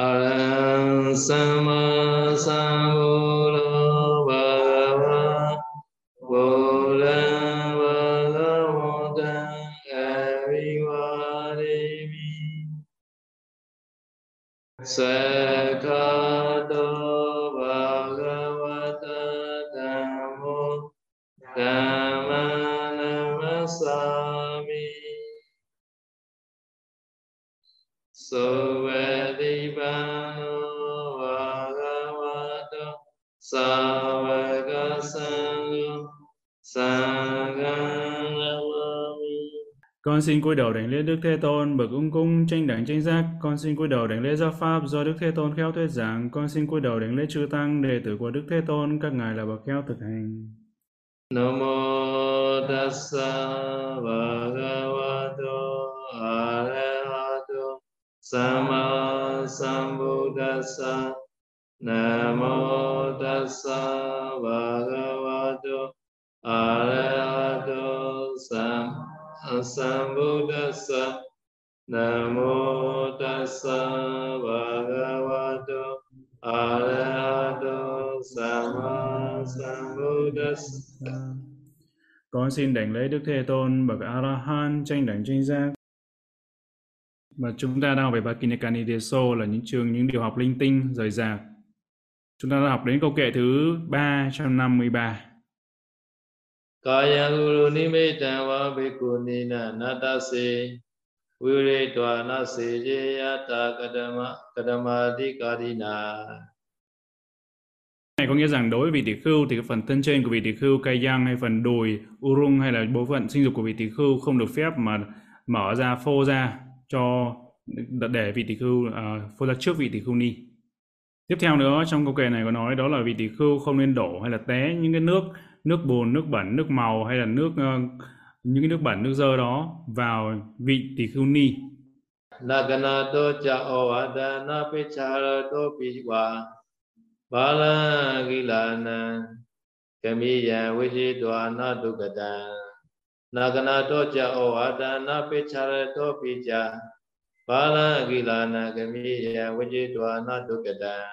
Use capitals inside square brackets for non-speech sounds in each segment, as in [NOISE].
Arang Sama Sama Con xin cúi đầu đảnh lễ Đức Thế Tôn, bậc ung cung, tranh đẳng tranh giác. Con xin cúi đầu đảnh lễ giáo pháp do Đức Thế Tôn khéo thuyết giảng. Con xin cúi đầu đảnh lễ chư tăng, đệ tử của Đức Thế Tôn, các ngài là bậc khéo thực hành. Namo tassa bhagavato arahato sama sambuddhassa. Namo tassa bhagavato arahato sambuddhassa namo tassa bhagavato arahato sama con xin đảnh lễ đức thế tôn bậc arahan tranh đảnh tranh giác mà chúng ta đang học về Bhakinikani Deso là những trường, những điều học linh tinh rời rạc. Chúng ta đã học đến câu kệ thứ 353. ကာယံကုလူနိမိတံဝါဘိက္ခုနိနနတ္တစေဝိရိတဝနစေကျေယတာကတမကတမတိကာရိနာ này có nghĩa rằng đối với vị tỷ khưu thì cái phần thân trên của vị tỷ khưu cây giang hay phần đùi urung hay là bộ phận sinh dục của vị tỷ khưu không được phép mà mở ra phô ra cho để vị tỷ khưu uh, phô ra trước vị tỷ khưu ni tiếp theo nữa trong câu kệ này có nói đó là vị tỷ khưu không nên đổ hay là té những cái nước nước bùn, nước bẩn, nước màu hay là nước ờ, những cái nước bẩn, nước dơ đó vào vị tỳ khưu ni. Nagana to cha o adana pichara to piwa bala gilana kamiya viji dwana dukata Nagana to cha o adana pichara to pija bala gilana kamiya viji dwana dukata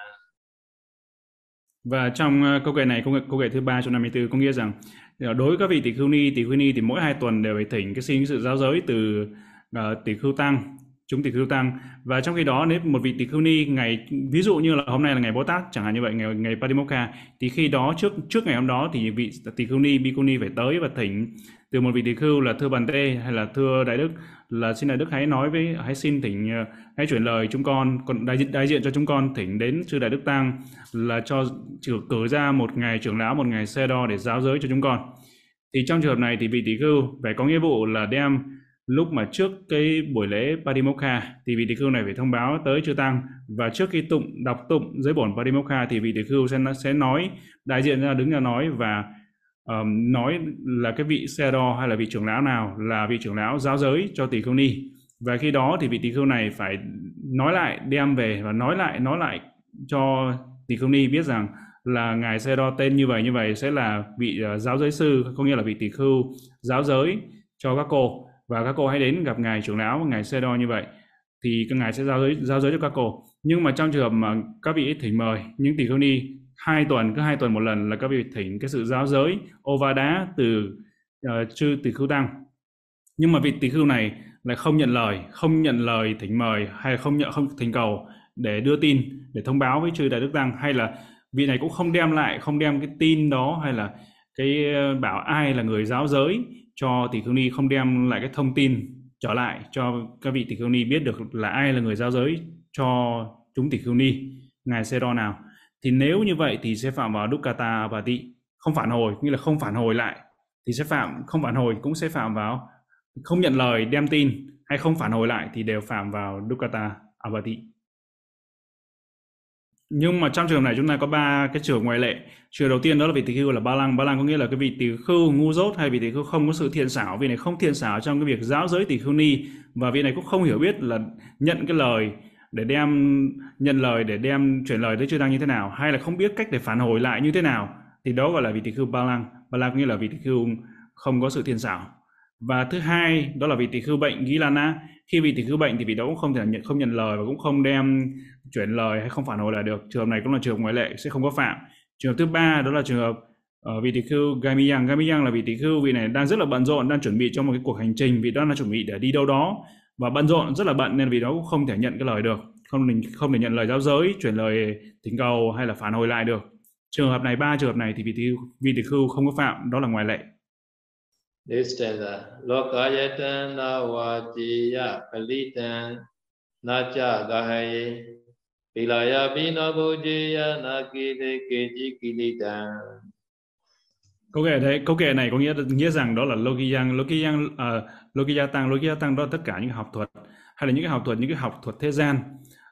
và trong ờ, câu nghệ này, câu nghệ, công nghệ thứ ba trong năm 54 có nghĩa rằng ờ, đối với các vị tỷ khưu ni, tỷ khưu ni thì mỗi hai tuần đều phải thỉnh cái xin cái sự giáo giới từ ờ, uh, tỷ khưu tăng chúng tỷ khưu tăng. Và trong khi đó nếu một vị tỷ khưu ni ngày ví dụ như là hôm nay là ngày Bồ Tát chẳng hạn như vậy ngày ngày Patimokkha thì khi đó trước trước ngày hôm đó thì vị tỷ khưu ni bikuni phải tới và thỉnh từ một vị tỷ khưu là thưa bàn Tê hay là thưa Đại Đức là xin Đại Đức hãy nói với hãy xin thỉnh ờ, hãy chuyển lời chúng con còn đại diện đại diện cho chúng con thỉnh đến sư Đại Đức Tăng là cho cử, cử ra một ngày trưởng lão một ngày xe đo để giáo giới cho chúng con thì trong trường hợp này thì vị tỷ khưu phải có nghĩa vụ là đem lúc mà trước cái buổi lễ Patimokkha thì vị tỷ khưu này phải thông báo tới chư tăng. Và trước khi tụng đọc tụng giới bổn Patimokkha thì vị tỷ khưu sẽ sẽ nói đại diện ra đứng ra nói và um, nói là cái vị xe đo hay là vị trưởng lão nào là vị trưởng lão giáo giới cho tỷ khưu ni. Và khi đó thì vị tỷ khưu này phải nói lại đem về và nói lại nói lại cho tỷ khưu ni biết rằng là ngài xe đo tên như vậy như vậy sẽ là vị uh, giáo giới sư có nghĩa là vị tỷ khưu giáo giới cho các cô và các cô hãy đến gặp ngài trưởng lão và ngài xe đo như vậy thì các ngài sẽ giao giới giao giới cho các cô. Nhưng mà trong trường hợp mà các vị thỉnh mời những tỷ khưu ni hai tuần cứ hai tuần một lần là các vị thỉnh cái sự giáo giới Ovada từ uh, chư tỷ khưu tăng. Nhưng mà vị tỷ khưu này lại không nhận lời không nhận lời thỉnh mời hay không nhận không thỉnh cầu để đưa tin để thông báo với chư đại đức tăng. Hay là vị này cũng không đem lại không đem cái tin đó hay là cái ờ, bảo ai là người giáo giới cho tỷ khưu ni không đem lại cái thông tin trở lại cho các vị tỷ khưu ni biết được là ai là người giao giới cho chúng tỷ khưu ni, ngài sẽ đo nào. Thì nếu như vậy thì sẽ phạm vào dukkata và tị. Không phản hồi, nghĩa là không phản hồi lại, thì sẽ phạm, không phản hồi cũng sẽ phạm vào không nhận lời, đem tin hay không phản hồi lại thì đều phạm vào dukkata abati nhưng mà trong trường này chúng ta có ba cái trường ngoại lệ. Trường đầu tiên đó là vị tỷ khưu là ba lăng. Ba lăng có nghĩa là cái vị tỷ khưu ngu dốt hay vị tỷ khưu không có sự thiện xảo. Vị này không thiện xảo trong cái việc giáo giới tỷ khưu ni. Và vị này cũng không hiểu biết là nhận cái lời để đem, nhận lời để đem chuyển lời tới chư tăng như thế nào, hay là không biết cách để phản hồi lại như thế nào, thì đó gọi là vị tỷ khưu ba lăng. Ba lăng có nghĩa là vị tỷ khưu không có sự thiện xảo và thứ hai, đó là vị tỷ khưu bệnh Gilana khi vị tỷ khưu bệnh thì vị đó cũng không thể nhận, không nhận lời và cũng không đem chuyển lời hay không phản hồi lại được. Trường hợp này cũng là trường hợp ngoại lệ, sẽ không có phạm. Trường hợp thứ ba, đó là trường hợp ở vị tỷ khưu Gamiyang. Gamiyang là vị tỷ khưu vị này đang rất là bận rộn, đang chuẩn bị cho một cái cuộc hành trình, vị đó đang chuẩn bị để đi đâu đó. Và bận rộn, rất là bận nên vị đó cũng không thể nhận cái lời được. Không không thể nhận lời giáo giới, chuyển lời thỉnh cầu hay là phản hồi lại được. Trường hợp này, ba trường hợp này thì vị tỷ vị tỷ khưu không có phạm, đó là ngoại lệ. This stanza Lokayatan Navajiya Palitan Nacha Gahaye. Pilaya Bina bujiya Nakide Keji Kilitan. Câu kệ đấy, câu kệ này có nghĩa nghĩa rằng đó là Lokiyang, Lokiyang, uh, à, Lokiyatang, Lokiyatang đó là tất cả những học thuật hay là những cái học thuật, những cái học thuật thế gian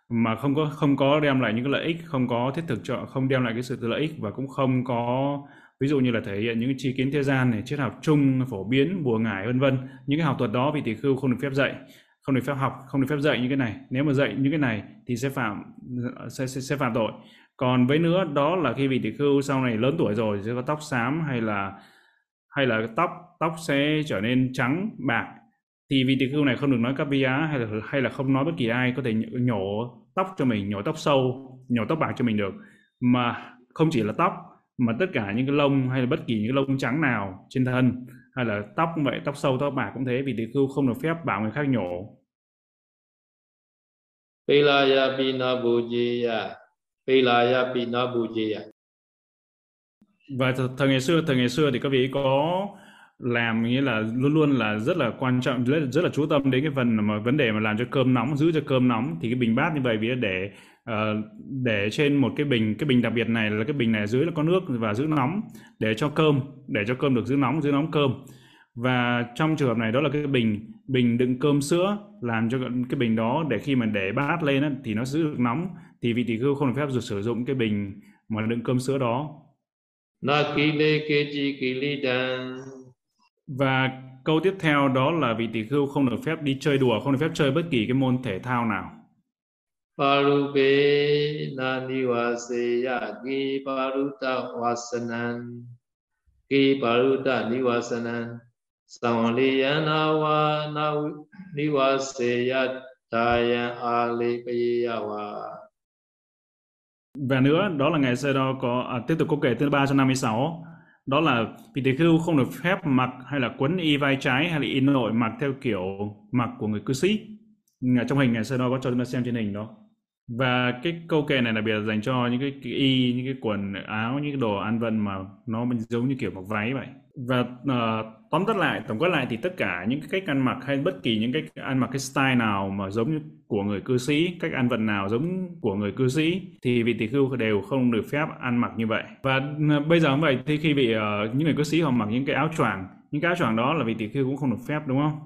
mà không có không có đem lại những cái lợi ích, không có thiết thực cho, không đem lại cái sự lợi ích và cũng không có ví dụ như là thể hiện những chi kiến thế gian này triết học chung phổ biến bùa ngải vân vân. Những cái học thuật đó vị tỷ khưu không được phép dạy không được phép học không được phép dạy những cái này. Nếu mà dạy những cái này thì sẽ phạm sẽ, sẽ, sẽ phạm tội. Còn với nữa đó là khi vị tỷ khưu sau này lớn tuổi rồi sẽ có tóc xám hay là hay là tóc tóc sẽ trở nên trắng bạc thì vị tỷ khưu này không được nói kapia hay là hay là không nói bất kỳ ai có thể nhổ tóc cho mình nhổ tóc sâu nhổ tóc bạc cho mình được. Mà không chỉ là tóc mà tất cả những cái lông hay là bất kỳ những cái lông trắng nào trên thân hay là tóc cũng vậy tóc sâu tóc bạc cũng thế vì tỷ khưu không được phép bảo người khác nhổ. Pilaya Pina Bujaya Pilaya Pina Bujaya và thời ngày xưa thời ngày xưa thì các vị có làm nghĩa là luôn luôn là rất là quan trọng rất, rất là chú tâm đến cái phần mà vấn đề mà làm cho cơm nóng giữ cho cơm nóng thì cái bình bát như vậy vì để uh, để trên một cái bình cái bình đặc biệt này là cái bình này dưới là có nước và giữ nóng để cho cơm để cho cơm được giữ nóng giữ nóng cơm. Và trong trường hợp này đó là cái bình bình đựng cơm sữa làm cho cái bình đó để khi mà để bát lên á, thì nó giữ được nóng thì vị tỷ khưu không được phép được sử dụng cái bình mà đựng cơm sữa đó. Và câu tiếp theo đó là vị tỷ khưu không được phép đi chơi đùa không được phép chơi bất kỳ cái môn thể thao nào Parupe na niwaseya ki paruta wasanan ki paruta niwasanan Samliyana wa na niwaseya tayan alipayawa Và nữa, đó là ngày Sê-đo có à, tiếp tục câu kể thứ 356 đó là vị tỷ khưu không được phép mặc hay là quấn y vai trái hay là y nội mặc theo kiểu mặc của người cư sĩ. Trong hình ngày Sê-đo có cho chúng ta xem trên hình đó và cái câu kệ này đặc biệt là dành cho những cái, cái y những cái quần áo những cái đồ ăn vân mà nó giống như kiểu mặc váy vậy. Và uh, tóm tắt lại tổng quát lại thì tất cả những cái cách ăn mặc hay bất kỳ những cách ăn mặc cái style nào mà giống như của người cư sĩ cách ăn vận nào giống của người cư sĩ thì vị tỷ khưu đều không được phép ăn mặc như vậy. Và uh, bây giờ cũng vậy thì khi bị uh, ờ, những người cư sĩ họ mặc những cái áo choàng những cái áo choàng đó là vị tỷ khưu cũng không được phép đúng không?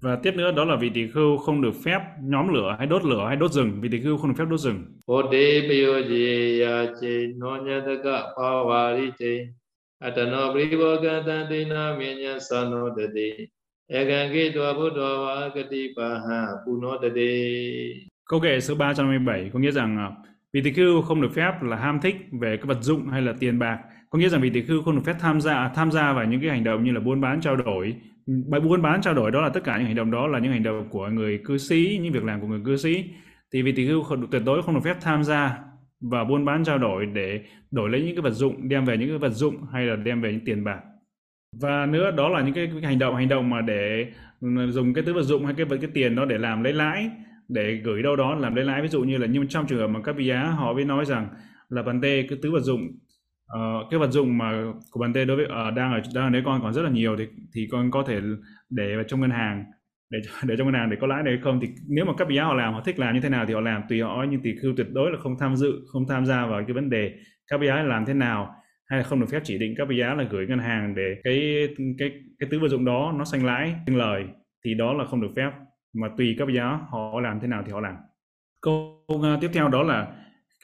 Và tiếp nữa đó là vị tỷ khưu không được phép nhóm lửa hay đốt lửa hay đốt rừng. Vị tỷ khưu không được phép đốt rừng. Atano Privokatandina Minya Sanodade Ekangitwa Buddhava Katipaha Punodade Câu kệ số 357 có nghĩa rằng à, vị tỷ khưu không được phép là ham thích về cái vật dụng hay là tiền bạc có nghĩa rằng vị tỷ khưu không được phép tham gia tham gia vào những cái hành động như là buôn bán trao đổi buôn bán trao đổi đó là tất cả những hành động đó là những hành động của người cư sĩ những việc làm của người cư sĩ. Thì vị tỷ khưu tuyệt đối không được phép tham gia và buôn bán trao đổi để đổi lấy những cái vật dụng đem về những cái vật dụng hay là đem về những tiền bạc. Và nữa đó là những cái, cái hành động hành động mà để ừ, dùng cái thứ vật dụng hay cái vật cái tiền đó để làm lấy lãi để gửi đâu đó làm lấy lãi. Ví dụ như là nhưng trong trường hợp mà các vị á họ mới nói rằng là bàn tê cái thứ vật dụng uh, cái vật dụng mà của bạn tê đối với uh, đang ở đang ở đấy con còn rất là nhiều thì thì con có thể để vào trong ngân hàng. Để [LAUGHS] để trong ngân hàng để có lãi này không thì nếu mà các bị họ làm họ thích làm như thế nào thì họ làm. Tùy họ nhưng thì khưu tuyệt đối là không tham dự không tham gia vào cái vấn đề các bị làm thế nào hay là không được phép chỉ định các bị là gửi ngân hàng để cái cái cái thứ vật dụng đó nó xanh lãi sinh lời thì đó là không được phép. Mà tùy các bị họ làm thế nào thì họ làm. Câu uh, tiếp theo đó là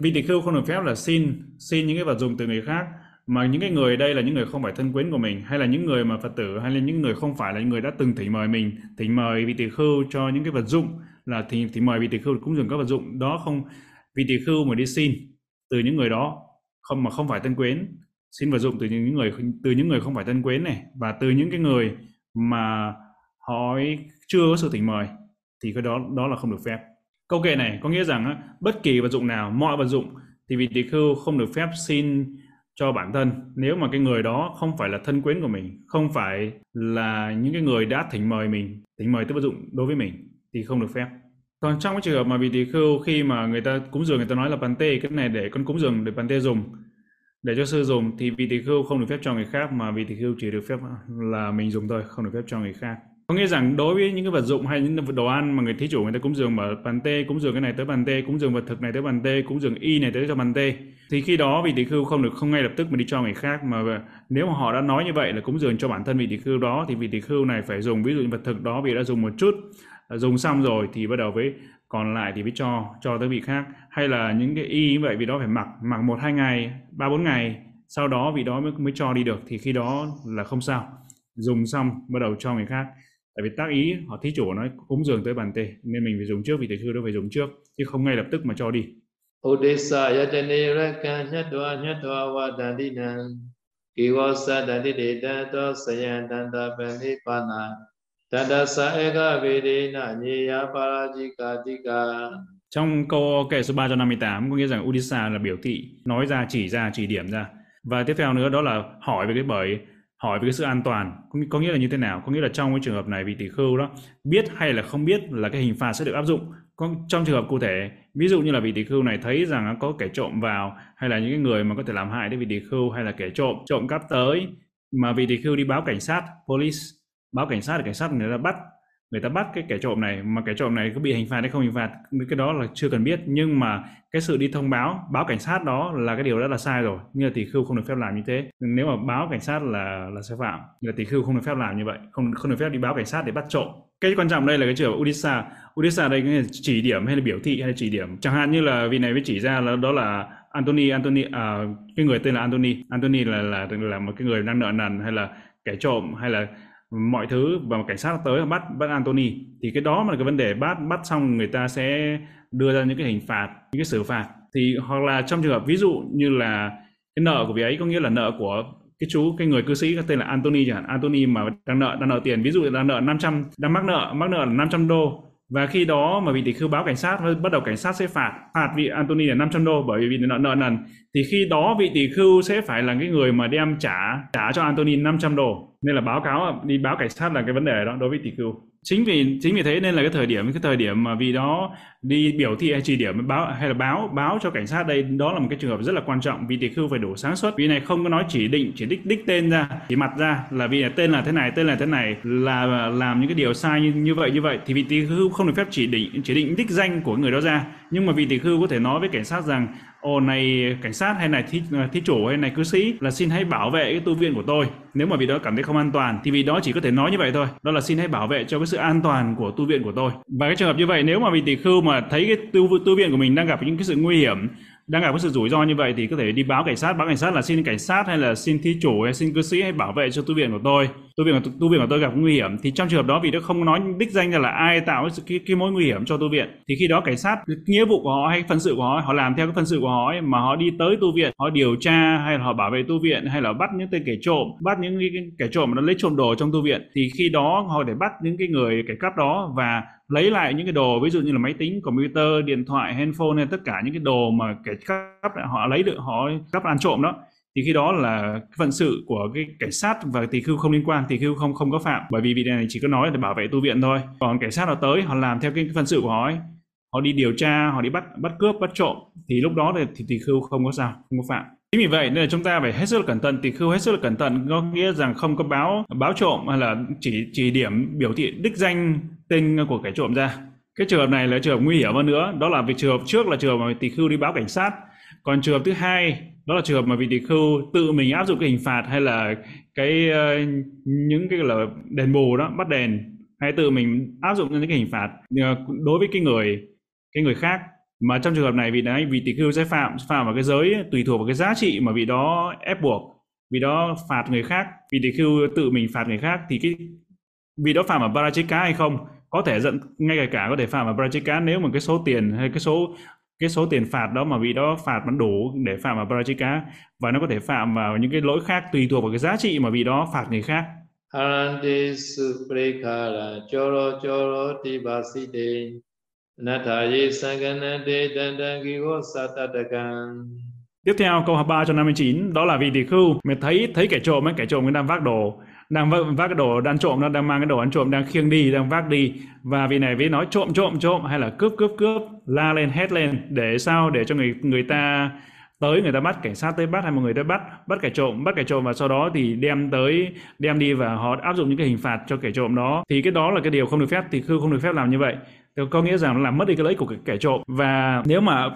vị tỳ khưu không được phép là xin xin những cái vật dụng từ người khác, mà những cái người đây là những người không phải thân quyến của mình, hay là những người mà phật tử, hay là những người không phải là những người đã từng thỉnh mời mình, thỉnh mời vị tỳ khưu cho những cái vật dụng là thì thì mời vị tỳ khưu cũng dùng các vật dụng. Đó không, vị tỳ khưu mà đi xin từ những người đó không, mà không phải thân quyến, xin vật dụng từ những người, từ những người không phải thân quyến này, và từ những cái người mà họ chưa có sự thỉnh mời, thì cái đó đó là không được phép câu kệ này có nghĩa rằng bất kỳ vật dụng nào, mọi vật dụng thì vị tỳ khưu không được phép xin cho bản thân. Nếu mà cái người đó không phải là thân quyến của mình, không phải là những cái người đã thỉnh mời mình, thỉnh mời tới vật dụng đối với mình thì không được phép. Còn trong cái trường hợp mà vị tỳ khưu khi mà người ta cúng dường, người ta nói là bàn tê, cái này để con cúng dường để bàn tê dùng, để cho sư dùng thì vị tỳ khưu không được phép cho người khác mà vị tỳ khưu chỉ được phép là mình dùng thôi, không được phép cho người khác có nghĩa rằng đối với những cái vật dụng hay những đồ ăn mà người thí chủ người ta cúng dường mà bàn tê, cúng dường cái này tới bàn tê, cúng dường vật thực này tới bàn tê, cúng dường y này tới cho bàn tê, thì khi đó vị tỷ khưu không được, không ngay lập tức mà đi cho người khác. Mà nếu mà họ đã nói như vậy là cúng dường cho bản thân vị tỷ khưu đó, thì vị tỷ khưu này phải dùng ví dụ như vật thực đó vị đã dùng một chút à, dùng xong rồi thì bắt đầu với còn lại thì mới cho cho tới vị khác. Hay là những cái y như vậy, vị đó phải mặc mặc một, hai ngày, ba, bốn ngày, sau đó vị đó mới mới cho đi được, thì khi đó là không sao. Dùng xong bắt đầu cho người khác tại vì tác ý họ thí chủ nói cúng dường tới bàn tê nên mình phải dùng trước vì tỳ khưu đó phải dùng trước chứ không ngay lập tức mà cho đi. Yatane nyatwa nyatwa vedena nyeya parajikatika Trong câu kệ số 358 có nghĩa rằng Udisa là biểu thị, nói ra, chỉ ra, chỉ điểm ra. Và tiếp theo nữa đó là hỏi về cái bởi hỏi về cái sự an toàn. Có, nghĩa là như thế nào? Có nghĩa là trong cái trường hợp này vị tỷ khưu đó biết hay là không biết là cái hình phạt sẽ được áp dụng. Có, trong trường hợp cụ thể ví dụ như là vị tỷ khưu này thấy rằng có kẻ trộm vào hay là những cái người mà có thể làm hại đến vị tỷ khưu hay là kẻ trộm trộm cắp tới mà vị tỷ khưu đi báo cảnh sát police báo cảnh sát cảnh sát người ta bắt người ta bắt cái kẻ trộm này mà kẻ trộm này có bị hình phạt hay không hình phạt cái đó là chưa cần biết. Nhưng mà cái sự đi thông báo báo cảnh sát đó là cái điều đã là sai rồi. Như là tỷ khưu không được phép làm như thế. Nếu mà báo cảnh sát là là sai phạm như là tỷ khưu không được phép làm như vậy không không được phép đi báo cảnh sát để bắt trộm. Cái quan trọng đây là cái trường Udisa Udisa đây cái chỉ điểm hay là biểu thị hay là chỉ điểm. Chẳng hạn như là vị này mới chỉ ra là đó là Anthony Anthony à, cái người tên là Anthony. Anthony là là là một cái người đang nợ nần hay là kẻ trộm hay là mọi thứ và cảnh sát tới bắt bắt Anthony. Thì cái đó mà là cái vấn đề. Bắt bắt xong người ta sẽ đưa ra những cái hình phạt, những cái xử phạt. Thì hoặc là trong trường hợp, ví dụ như là cái nợ của vị ấy, có nghĩa là nợ của cái chú, cái người cư sĩ cái tên là Anthony chẳng hạn. Anthony mà đang nợ đang nợ tiền. Ví dụ đang nợ 500 đang mắc nợ mắc nợ là 500 đô và khi đó mà vị tỷ khưu báo cảnh sát, bắt đầu cảnh sát sẽ phạt phạt vị Anthony là 500 đô bởi vì nợ nợ nần. Thì khi đó vị tỷ khưu sẽ phải là cái người mà đem trả trả cho Anthony 500 đô. Nên là báo cáo, đi báo cảnh sát là cái vấn đề đó đối với tỷ khưu chính vì chính vì thế nên là cái thời điểm cái thời điểm mà vì đó đi biểu thị hay chỉ điểm báo hay là báo báo cho cảnh sát đây đó là một cái trường hợp rất là quan trọng vì tỷ khưu phải đủ sáng suốt. Vì này không có nói chỉ định chỉ đích đích tên ra chỉ mặt ra là vì là tên là thế này tên là thế này là làm những cái điều sai như, như vậy như vậy. Thì vị tỷ khưu không được phép chỉ định chỉ định đích danh của người đó ra. Nhưng mà vị tỷ khưu có thể nói với cảnh sát rằng ồ này cảnh sát hay này thí, ờ, thí chủ hay này cư sĩ là xin hãy bảo vệ cái tu viện của tôi. Nếu mà vị đó cảm thấy không an toàn thì vị đó chỉ có thể nói như vậy thôi. Đó là xin hãy bảo vệ cho cái sự an toàn của tu viện của tôi. Và cái trường hợp như vậy nếu mà vị tỷ khưu mà thấy cái tu tu viện của mình đang gặp những cái sự nguy hiểm đang gặp cái sự rủi ro như vậy thì có thể đi báo cảnh sát báo cảnh sát là xin cảnh sát hay là xin thí chủ hay xin cư sĩ hay bảo vệ cho tu viện của tôi tu viện của tu viện của tôi gặp nguy hiểm. Thì trong trường hợp đó vì nó không nói đích danh ra là ai tạo cái, cái, mối nguy hiểm cho tu viện thì khi đó cảnh sát nghĩa vụ của họ hay phần sự của họ họ làm theo cái phần sự của họ ấy, mà họ đi tới tu viện họ điều tra hay là họ bảo vệ tu viện hay là bắt những tên kẻ trộm bắt những cái kẻ trộm mà nó lấy trộm đồ trong tu viện thì khi đó họ để bắt những cái người kẻ cắp đó và lấy lại những cái đồ ví dụ như là máy tính computer điện thoại handphone hay tất cả những cái đồ mà kẻ cắp họ lấy được họ cắp ăn trộm đó thì khi đó là cái phận sự của cái cảnh sát và tỳ khưu không liên quan tỳ khưu không không có phạm. Bởi vì vị này chỉ có nói để bảo vệ tu viện thôi. Còn cảnh sát họ tới họ làm theo cái, cái phận sự của họ ấy. Họ đi điều tra họ đi bắt bắt cướp bắt trộm. Thì lúc đó thì tỳ khưu không có sao không có phạm. Chính vì vậy nên là chúng ta phải hết sức là cẩn thận. Tỳ khưu hết sức là cẩn thận có nghĩa rằng không có báo báo trộm hay là chỉ chỉ điểm biểu thị đích danh tên của kẻ trộm ra. Cái trường hợp này là trường hợp nguy hiểm hơn nữa. Đó là việc trường hợp trước là trường hợp mà tỳ khưu đi báo cảnh sát. Còn trường hợp thứ hai đó là trường hợp mà vị tỳ khưu tự mình áp dụng cái hình phạt hay là cái uh, những cái là đền bù đó bắt đền hay tự mình áp dụng những cái hình phạt ờ, đối với cái người cái người khác. Mà trong trường hợp này vị đấy vị tỳ khưu sẽ phạm phạm vào cái giới tùy thuộc vào cái giá trị mà vị đó ép buộc vì đó phạt người khác. Vị tỳ khưu tự mình phạt người khác thì cái vì đó phạm ở barachika hay không có thể dẫn ngay cả cả có thể phạm ở parachika nếu mà cái số tiền hay cái số cái số tiền phạt đó mà vị đó phạt vẫn đủ để phạm vào Parajika và nó có thể phạm vào những cái lỗi khác tùy thuộc vào cái giá trị mà vị đó phạt người khác. Haranti Suprikara Choro Choro Tibasite Nathaye Sanganante Dandangigo Satatakan Tiếp theo câu 359 đó là vị tỷ khưu. Mới thấy thấy kẻ trộm ấy kẻ trộm đang vác đồ đang vác, vác cái đồ ăn trộm nó đang mang cái đồ ăn trộm đang khiêng đi đang vác đi. Và vị này với nói trộm trộm trộm hay là cướp cướp cướp la lên hét lên để sao? Để cho người người ta tới người ta bắt cảnh sát tới bắt hay một người tới bắt bắt kẻ trộm bắt kẻ trộm và sau đó thì đem tới đem đi và họ áp dụng những cái hình phạt cho kẻ trộm đó. Thì cái đó là cái điều không được phép thì khư không được phép làm như vậy có nghĩa rằng là làm mất đi cái lợi ích của kẻ trộm. Và nếu mà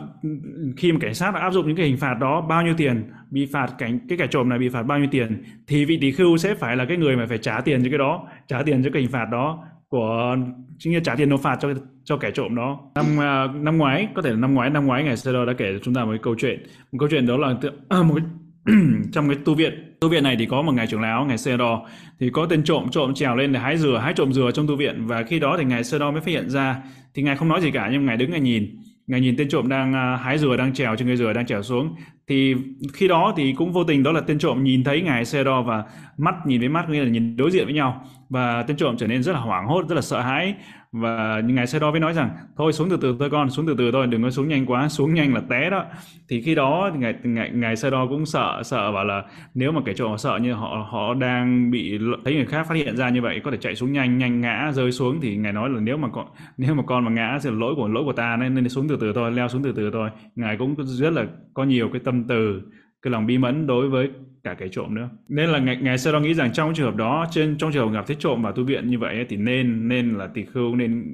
khi mà cảnh sát áp dụng những cái hình phạt đó, bao nhiêu tiền bị phạt cảnh, cái kẻ trộm này bị phạt bao nhiêu tiền, thì vị tỷ khưu sẽ phải là cái người mà phải trả tiền cho cái đó, trả tiền cho cái hình phạt đó của, chính là trả tiền nộp phạt cho cho kẻ trộm đó. Năm à, năm ngoái, có thể là năm ngoái năm ngoái ngày Sơ đã kể cho chúng ta một cái câu chuyện. Một câu chuyện đó là một [CLEARS THROAT] cái trong cái tu viện tu viện này thì có một ngài trưởng lão ngài Sơ Đo thì có tên trộm trộm trèo lên để hái dừa, hái trộm dừa trong tu viện. Và khi đó thì ngài Sơ Đo mới phát hiện ra. Thì ngài không nói gì cả, nhưng ngài đứng ngài nhìn. Ngài nhìn tên trộm đang à, hái dừa, đang trèo trên cây dừa, đang trèo xuống. Thì khi đó thì cũng vô tình đó là tên trộm nhìn thấy ngài Sơ Đo và mắt nhìn với mắt, nghĩa là nhìn đối diện với nhau. Và tên trộm trở nên rất là hoảng hốt, rất là sợ hãi và ngài xe đó mới nói rằng thôi xuống từ từ thôi con xuống từ từ thôi đừng có xuống nhanh quá xuống nhanh là té đó. Thì khi đó ngày ngài ngài, ngài xe đó cũng sợ sợ bảo là nếu mà kẻ trộm sợ như họ họ đang bị thấy người khác phát hiện ra như vậy có thể chạy xuống nhanh nhanh ngã rơi xuống. Thì ngài nói là nếu mà con nếu mà con mà ngã thì lỗi của lỗi của ta nên nên xuống từ từ thôi leo xuống từ từ thôi. Ngài cũng rất là có nhiều cái tâm từ cái lòng bi mẫn đối với cả cái trộm nữa. Nên là ngài, ngài sơ đó nghĩ rằng trong trường hợp đó trên trong trường hợp gặp thấy trộm vào tu viện như vậy thì nên nên là tỳ khưu nên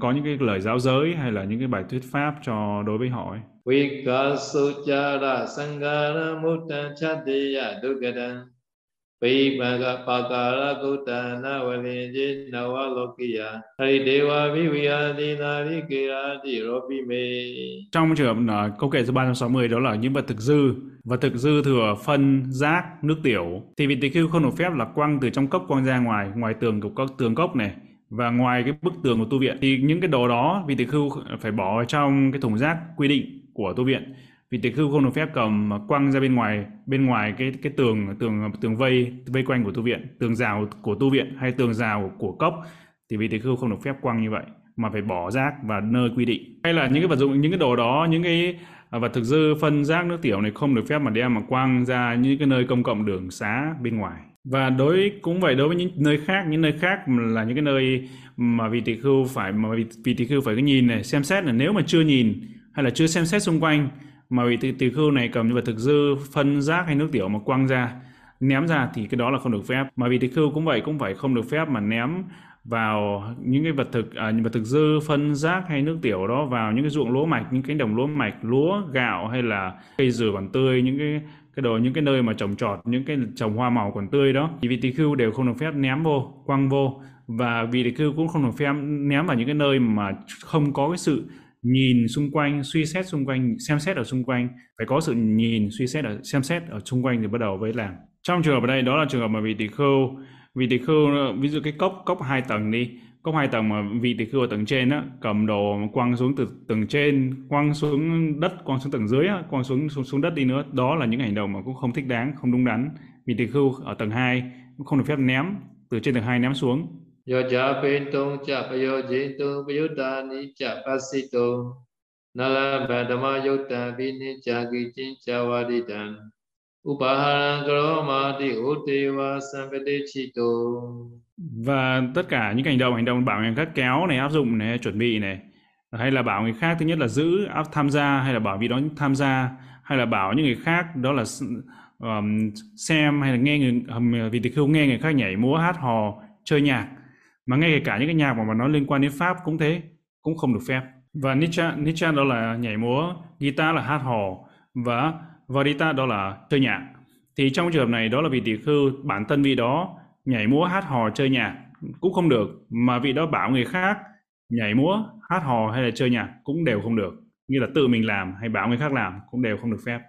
có những cái lời giáo giới hay là những cái bài thuyết pháp cho đối với họ ấy. Vikasuchara sangara mutta chatiya dukadam Vipaka pakara kutana valinji navalokiya Harideva viviyadina vikirati ropime Trong trường hợp câu kệ số 360 đó là những vật thực dư và thực dư thừa phân, rác, nước tiểu. Thì vị tỳ khưu không được phép là quăng từ trong cốc quăng ra ngoài ngoài tường của các tường cốc này. Và ngoài cái bức tường của tu viện, thì những cái đồ đó vị tỳ khưu phải bỏ trong cái thùng rác quy định của tu viện. Vị tỳ khưu không được phép cầm quăng ra bên ngoài bên ngoài cái cái tường tường tường vây vây quanh của tu viện. Tường rào của tu viện hay tường rào của cốc thì vị tỳ khưu không được phép quăng như vậy, mà phải bỏ rác vào nơi quy định. Hay là những cái vật dụng, những cái đồ đó, những cái À, và thực dư phân rác nước tiểu này không được phép mà đem mà quăng ra những cái nơi công cộng đường xá bên ngoài. Và đối cũng vậy đối với những nơi khác những nơi khác là những cái nơi mà vị tỷ khưu phải mà vị, vị tỳ khưu phải cái nhìn này xem xét là nếu mà chưa nhìn hay là chưa xem xét xung quanh mà vị tỷ khưu này cầm những vật thực dư phân rác hay nước tiểu mà quăng ra ném ra thì cái đó là không được phép. Mà vị tỷ khưu cũng vậy cũng phải không được phép mà ném vào những cái vật thực à, những vật thực dư phân rác hay nước tiểu đó vào những cái ruộng lúa mạch những cánh đồng lúa mạch lúa gạo hay là cây dừa còn tươi những cái cái đồ những cái nơi mà trồng trọt những cái trồng hoa màu còn tươi đó. Thì vị tỳ khưu đều không được phép ném vô quăng vô. Và vị tỷ khưu cũng không được phép ném vào những cái nơi mà không có cái sự nhìn xung quanh suy xét xung quanh xem xét ở xung quanh. Phải có sự nhìn suy xét ở xem xét ở xung quanh thì bắt đầu với làm. Trong trường hợp ở đây đó là trường hợp mà vị tỷ khưu vị tỳ khưu ví dụ cái cốc cốc hai tầng đi. Cốc hai tầng mà vị tỳ khưu ở tầng trên á cầm đồ quăng xuống từ tầng trên quăng xuống đất quăng xuống tầng dưới á, quăng xuống, xuống xuống đất đi nữa. Đó là những hành động mà cũng không thích đáng không đúng đắn. Vị tỳ khưu ở tầng 2 cũng không được phép ném từ trên tầng 2 ném xuống. Yo cha pin tung cha payo jin tu ta ni cha pasito Nala badama yutta vini cha ki chin cha và tất cả những hành động hành động bảo người khác kéo này áp dụng này chuẩn bị này hay là bảo người khác thứ nhất là giữ áp tham gia hay là bảo vị đó tham gia hay là bảo những người khác đó là um, xem hay là nghe người um, vì thì không nghe người khác nhảy múa hát hò chơi nhạc mà ngay cả những cái nhạc mà, mà nó liên quan đến pháp cũng thế cũng không được phép. Và Nietzsche Nietzsche đó là nhảy múa guitar là hát hò và Varita đó là chơi nhạc. Thì trong trường hợp này đó là vị tỳ khưu bản thân vị đó nhảy múa hát hò chơi nhạc cũng không được, mà vị đó bảo người khác nhảy múa hát hò hay là chơi nhạc cũng đều không được. Như là tự mình làm hay bảo người khác làm cũng đều không được phép.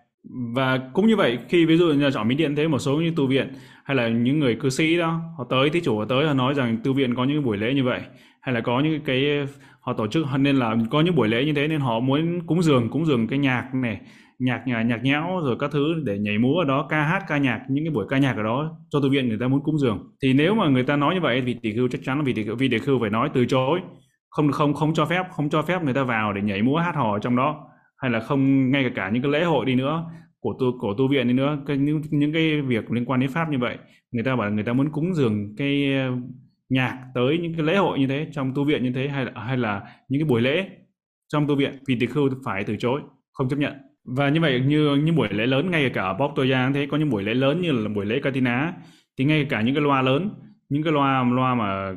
Và cũng như vậy, khi ví dụ như chọn Mỹ Điện thế, một số như tu viện hay là những người cư sĩ đó, họ tới, thí chủ họ tới, họ nói rằng tu viện có những buổi lễ như vậy hay là có những cái, họ tổ chức nên là có những buổi lễ như thế nên họ muốn cúng dường cúng dường cái nhạc này nhạc nhạc, nhạc nhẽo rồi các thứ để nhảy múa ở đó ca hát ca nhạc những cái buổi ca nhạc ở đó cho tu viện người ta muốn cúng dường. Thì nếu mà người ta nói như vậy thì tỷ khưu chắc chắn là vị tỷ khưu, vị tỷ khưu phải nói từ chối. Không không không cho phép không cho phép người ta vào để nhảy múa hát hò ở trong đó. Hay là không ngay cả cả những cái lễ hội đi nữa của tu của tu viện đi nữa cái, những những cái việc liên quan đến pháp như vậy người ta bảo người ta muốn cúng dường cái à, nhạc tới những cái lễ hội như thế trong tu viện như thế hay là hay là những cái buổi lễ trong tu viện vì tỳ khưu phải từ chối không chấp nhận và như vậy như những buổi lễ lớn ngay cả ở Boktoya thế có những buổi lễ lớn như là buổi lễ Katina thì ngay cả những cái loa lớn những cái loa loa mà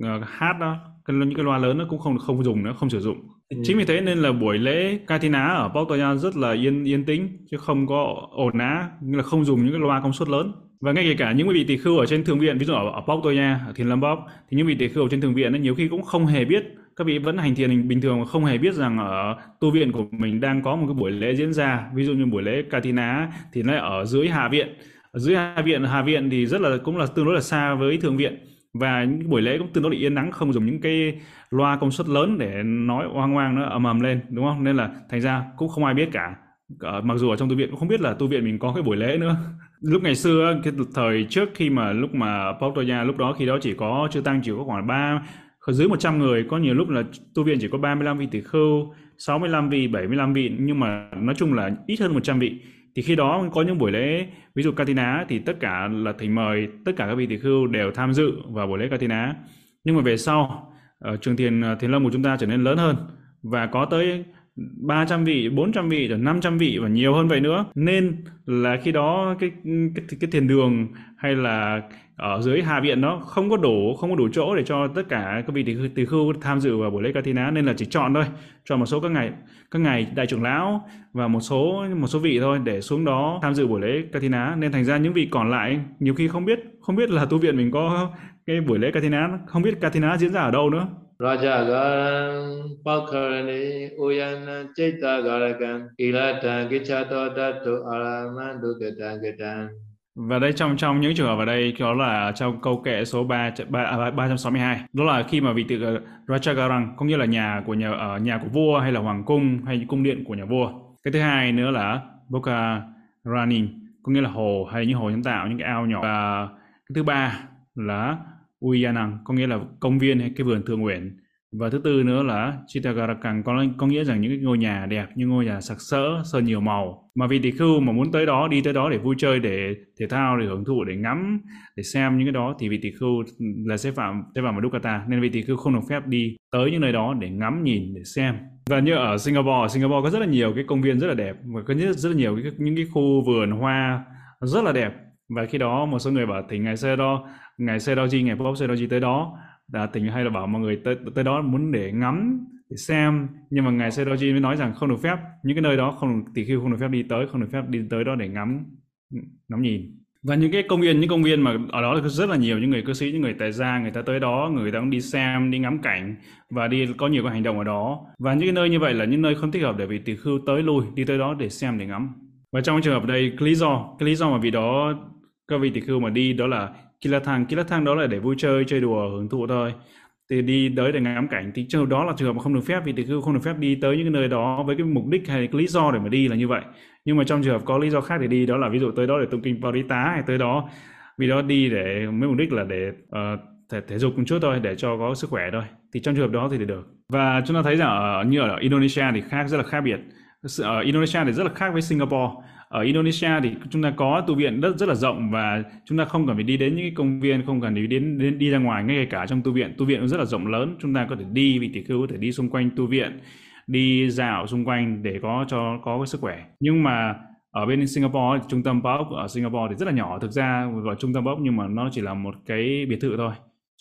uh, hát đó những cái loa lớn nó cũng không không dùng nữa không sử dụng ừ. chính vì thế nên là buổi lễ Katina ở Boktoya rất là yên yên tĩnh chứ không có ồn á như là không dùng những cái loa công suất lớn và ngay cả những vị tỳ khưu ở trên thường viện ví dụ ở, ở Boktoya ở Thiền Lâm Bok thì những vị tỳ khưu ở trên thường viện ấy, nhiều khi cũng không hề biết các vị vẫn hành thiền bình thường mà không hề biết rằng ở tu viện của mình đang có một cái buổi lễ diễn ra. Ví dụ như buổi lễ Katina thì nó ở dưới hạ viện. Ở dưới hạ viện hạ viện thì rất là, cũng là tương đối là xa với thường viện. Và những buổi lễ cũng tương đối là yên nắng không dùng những cái loa công suất lớn để nói oang oang nó ầm ầm lên, đúng không? Nên là thành ra cũng không ai biết cả. Ờ, mặc dù ở trong tu viện cũng không biết là tu viện mình có cái buổi lễ nữa. [LAUGHS] Lúc ngày xưa cái thời trước khi mà lúc mà Portoya lúc đó, khi đó chỉ có chưa tăng chỉ có khoảng ba dưới 100 người có nhiều lúc là tu viện chỉ có 35 vị tỷ khưu 65 vị 75 vị nhưng mà nói chung là ít hơn 100 vị thì khi đó có những buổi lễ ví dụ Katina thì tất cả là thỉnh mời tất cả các vị tỷ khưu đều tham dự vào buổi lễ Katina nhưng mà về sau ở trường thiền ờ, thiền lâm của chúng ta trở nên lớn hơn và có tới 300 vị, 400 vị, rồi 500 vị và nhiều hơn vậy nữa. Nên là khi đó cái cái cái thiền đường hay là ở dưới hạ viện nó không có đủ không có đủ chỗ để cho tất cả các vị tỳ, khưu tham dự vào buổi lễ Katina nên là chỉ chọn thôi, chọn một số các ngày các ngày đại trưởng lão và một số một số vị thôi để xuống đó tham dự buổi lễ Katina nên thành ra những vị còn lại nhiều khi không biết không biết là tu viện mình có cái buổi lễ Katina không biết Katina diễn ra ở đâu nữa. Rajagaram Pakharani Uyana Chaita Garakan Ilatan Kichato Tatu Aramandu Ketan Ketan và đây trong trong những trường hợp ở đây đó là trong câu kệ số 3, 3 362 đó là khi mà vị tự ờ, Rajagarang có nghĩa là nhà của nhà ở nhà của vua hay là hoàng cung hay cung điện của nhà vua. Cái thứ hai nữa là Boka Rani có nghĩa là hồ hay những hồ nhân tạo những cái ao nhỏ. Và cái thứ ba là Uyanang có nghĩa là công viên hay cái vườn thượng nguyện và thứ tư nữa là Chittagarakang có, có nghĩa rằng những cái ngôi nhà đẹp những ngôi nhà sặc sỡ sơn nhiều màu. Mà vì tỷ khưu mà muốn tới đó đi tới đó để vui chơi để thể thao để hưởng thụ để ngắm để xem những cái đó thì vị tỷ khưu là sẽ phạm sẽ phạm vào Dukkata nên vị tỷ khưu không được phép đi tới những nơi đó để ngắm nhìn để xem. Và như ở Singapore Singapore có rất là nhiều cái công viên rất là đẹp và có rất, rất là nhiều cái, những cái khu vườn hoa rất là đẹp. Và khi đó một số người bảo thì ngày xe đo ngày xe Doji ngày Bob gì tới đó đã tình hay là bảo mọi người tới tới đó muốn để ngắm, để xem. Nhưng mà ngài Seroji mới nói rằng không được phép. Những cái nơi đó không tỷ khưu không được phép đi tới, không được phép đi tới đó để ngắm ngắm nhìn. Và những cái công viên, những công viên mà ở đó là rất là nhiều. Những người cư sĩ, những người tài gia, người ta tới đó, người ta cũng đi xem, đi ngắm cảnh và đi có nhiều cái hành động ở đó. Và những cái nơi như vậy là những nơi không thích hợp để vị tỷ khưu tới lui, đi tới đó để xem, để ngắm. Và trong trường hợp đây, cái lý do, cái lý do mà vì đó các vị tỷ khưu mà đi đó là Kilathang. Kilathang đó là để vui chơi chơi đùa hưởng thụ thôi. Thì đi tới để ngắm cảnh. Thì trường hợp đó là trường hợp mà không được phép vì thì cứ không được phép đi tới những cái nơi đó với cái mục đích hay cái lý do để mà đi là như vậy. Nhưng mà trong trường hợp có lý do khác để đi đó là ví dụ tới đó để tụng kinh Parita hay tới đó. Vì đó đi để mấy mục đích là để uh, thể, thể dục một chút thôi để cho có sức khỏe thôi. Thì trong trường hợp đó thì được. Và chúng ta thấy rằng ở như ở Indonesia thì khác rất là khác biệt. Ở ờ, Indonesia thì rất là khác với Singapore ở Indonesia thì chúng ta có tu viện rất rất là rộng và chúng ta không cần phải đi đến những cái công viên không cần phải đến, đến đi ra ngoài ngay cả trong tu viện. Tu viện cũng rất là rộng lớn chúng ta có thể đi vị tỷ khưu có thể đi xung quanh tu viện đi dạo xung quanh để có cho có cái sức khỏe. Nhưng mà ở bên Singapore trung tâm bốc ở Singapore thì rất là nhỏ. Thực ra gọi trung tâm bốc nhưng mà nó chỉ là một cái biệt thự thôi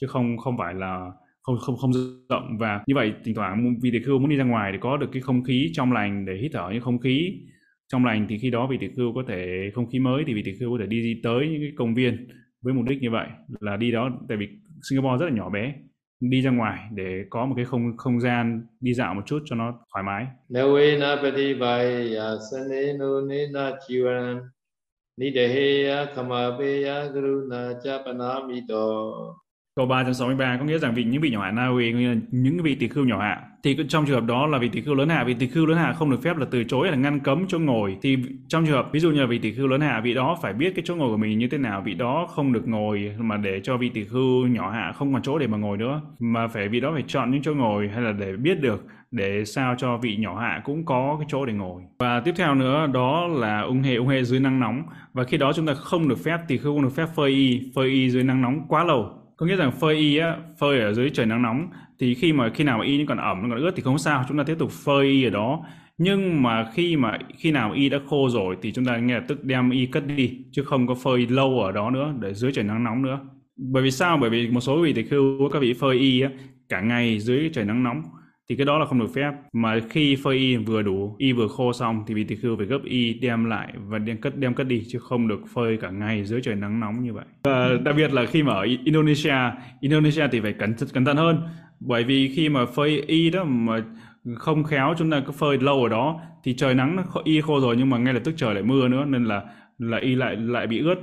chứ không không phải là không không không rộng. Và như vậy thỉnh thoảng vì tỷ khưu muốn đi ra ngoài để có được cái không khí trong lành để hít thở những không khí trong lành thì khi đó vị tỷ khưu có thể không khí mới thì vị tỷ khưu có thể đi, đi tới những cái công viên với mục đích như vậy là đi đó. Tại vì Singapore rất là nhỏ bé đi ra ngoài để có một cái không không gian đi dạo một chút cho nó thoải mái. Navena Câu 363 có nghĩa rằng vị những vị nhỏ hạ Na Uy, nghĩa là những vị tỳ khưu nhỏ hạ. Thì trong trường hợp đó là vị tỳ khưu lớn hạ, vị tỳ khưu lớn hạ không được phép là từ chối hay là ngăn cấm chỗ ngồi. Thì trong trường hợp ví dụ như là vị tỳ khưu lớn hạ, vị đó phải biết cái chỗ ngồi của mình như thế nào, vị đó không được ngồi mà để cho vị tỳ khưu nhỏ hạ không còn chỗ để mà ngồi nữa, mà phải vị đó phải chọn những chỗ ngồi hay là để biết được để sao cho vị nhỏ hạ cũng có cái chỗ để ngồi. Và tiếp theo nữa đó là ung hệ ung hệ dưới nắng nóng và khi đó chúng ta không được phép tỳ khưu không được phép phơi y, phơi y dưới nắng nóng quá lâu có nghĩa rằng phơi y á phơi ở dưới trời nắng nóng thì khi mà khi nào mà y nó còn ẩm nó còn ướt thì không sao chúng ta tiếp tục phơi y ở đó. Nhưng mà khi mà khi nào y đã khô rồi thì chúng ta ngay lập tức đem y cất đi chứ không có phơi lâu ở đó nữa để dưới trời nắng nóng nữa. Bởi vì sao? Bởi vì một số vị thì khưu các vị phơi y á, cả ngày dưới trời nắng nóng thì cái đó là không được phép. Mà khi phơi y vừa đủ, y vừa khô xong, thì vị tỳ khưu phải gấp y đem lại và đem cất đem cất đi, chứ không được phơi cả ngày dưới trời nắng nóng như vậy. Và đặc biệt là khi mà ở Indonesia Indonesia thì phải cẩn cẩn thận hơn. Bởi vì khi mà phơi y đó mà không khéo chúng ta cứ phơi lâu ở đó, thì trời nắng nó y khô rồi nhưng mà ngay lập tức trời lại mưa nữa, nên là là y lại lại bị ướt.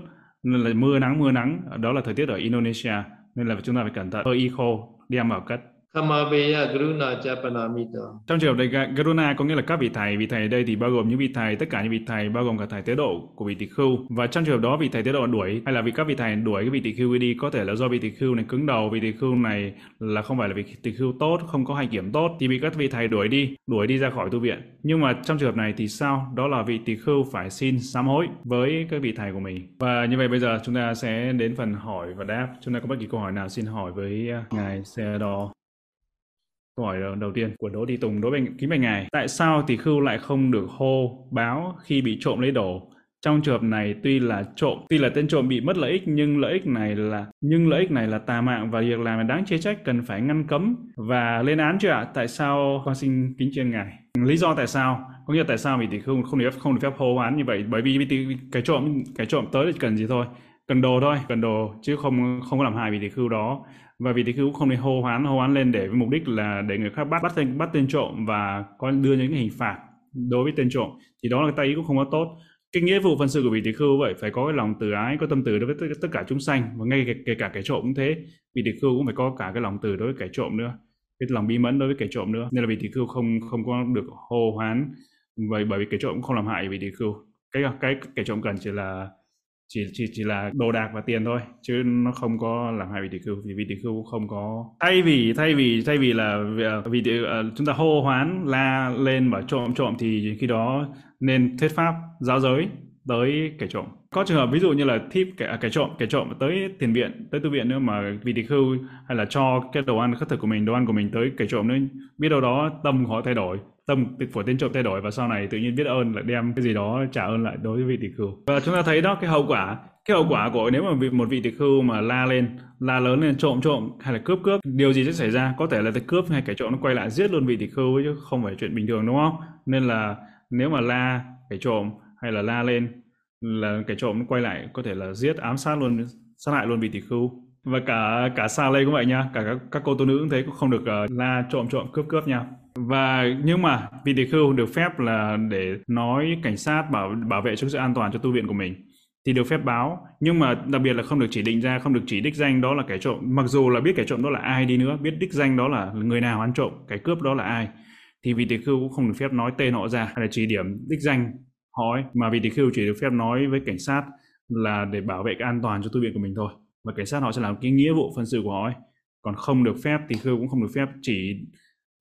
Nên là mưa nắng mưa nắng. Đó là thời tiết ở Indonesia. Nên là chúng ta phải cẩn thận. Phơi y khô, đem vào cất. Khamapeya Garuna Japanamita. Trong trường hợp đây Garuna có nghĩa là các vị thầy, vị thầy ở đây thì bao gồm những vị thầy, tất cả những vị thầy bao gồm cả thầy tế độ của vị tỳ khưu. Và trong trường hợp đó vị thầy tế độ đuổi hay là vì các vị thầy đuổi cái vị tỳ khưu đi có thể là do vị tỳ khưu này cứng đầu, vị tỳ khưu này là không phải là vị tỳ khưu tốt, không có hành kiểm tốt thì bị các vị thầy đuổi đi, đuổi đi ra khỏi tu viện. Nhưng mà trong trường hợp này thì sao? Đó là vị tỳ khưu phải xin sám hối với các vị thầy của mình. Và như vậy bây giờ chúng ta sẽ đến phần hỏi và đáp. Chúng ta có bất kỳ câu hỏi nào xin hỏi với à, ngài Xe Đo. Câu hỏi ờ, đầu tiên của Đỗ Thị Tùng đối với kính bạch ngài. Tại sao tỷ khưu lại không được hô báo khi bị trộm lấy đồ? Trong trường hợp này tuy là trộm, tuy là tên trộm bị mất lợi ích nhưng lợi ích này là nhưng lợi ích này là tà mạng và việc làm là đáng chê trách cần phải ngăn cấm và lên án chưa ạ? Tại sao con xin kính trên ngài? Lý do tại sao? Có nghĩa là tại sao vì thì khưu không được không được phép hô án như vậy? Bởi vì cái trộm cái trộm tới thì cần gì thôi? Cần đồ thôi, cần đồ chứ không không có làm hại vì tỷ khưu đó và vị thế khưu cũng không nên hô hoán hô hoán lên để với mục đích là để người khác bắt bắt tên bắt tên trộm và có đưa những hình phạt đối với tên trộm thì đó là cái tay ý cũng không có tốt. Cái nghĩa vụ phân sự của vị tỷ khưu vậy phải có cái lòng từ ái có tâm từ đối với tất, tất cả chúng sanh và ngay kể, kể cả kẻ trộm cũng thế. Vị tỷ khưu cũng phải có cả cái lòng từ đối với kẻ trộm nữa cái lòng bí mẫn đối với kẻ trộm nữa. Nên là vị tỷ khưu không không có được hô hoán vậy bởi vì kẻ trộm cũng không làm hại vị tỷ khưu. Cái cái kẻ trộm cần chỉ là chỉ chỉ chỉ là đồ đạc và tiền thôi chứ nó không có làm hại vị tỷ khưu vì vị tỷ khưu không có. Thay vì thay vì thay vì là ờ, vì tỷ, uh, ờ, chúng ta hô hoán la lên và trộm trộm thì khi đó nên thuyết pháp giáo giới tới kẻ trộm. Có trường hợp ví dụ như là thiếp kẻ à, kẻ trộm kẻ trộm tới tiền viện tới tu viện nữa mà vì tỷ khưu hay là cho cái đồ ăn khất thực của mình đồ ăn của mình tới kẻ trộm nữa biết đâu đó tâm họ thay đổi tâm của tên trộm thay đổi và sau này tự nhiên biết ơn lại đem cái gì đó trả ơn lại đối với vị tỷ khưu. Và chúng ta thấy đó, cái hậu quả, cái hậu quả của nếu mà một vị tỷ khưu mà la lên, la lớn lên, trộm trộm hay là cướp cướp, điều gì sẽ xảy ra? Có thể là cái cướp hay kẻ trộm nó quay lại giết luôn vị tỷ khưu chứ không phải chuyện bình thường, đúng không? Nên là nếu mà la kẻ trộm hay là la lên là kẻ trộm nó quay lại có thể là giết, ám sát luôn, sát hại luôn vị tỷ khưu và cả cả xa lây cũng vậy nha. Cả các, các cô tu nữ cũng thế cũng không được uh, la trộm trộm cướp cướp nha. Và nhưng mà vị tỷ khưu được phép là để nói cảnh sát bảo bảo vệ cho sự an toàn cho tu viện của mình thì được phép báo. Nhưng mà đặc biệt là không được chỉ định ra không được chỉ đích danh đó là kẻ trộm. Mặc dù là biết kẻ trộm đó là ai đi nữa biết đích danh đó là người nào ăn trộm cái cướp đó là ai thì vị tỷ khưu cũng không được phép nói tên họ ra hay là chỉ điểm đích danh họ ấy, mà vị tỷ khưu chỉ được phép nói với cảnh sát là để bảo vệ cái an toàn cho tu viện của mình thôi và cảnh sát họ sẽ làm cái nghĩa vụ phân sự của họ ấy. Còn không được phép thì khư cũng không được phép chỉ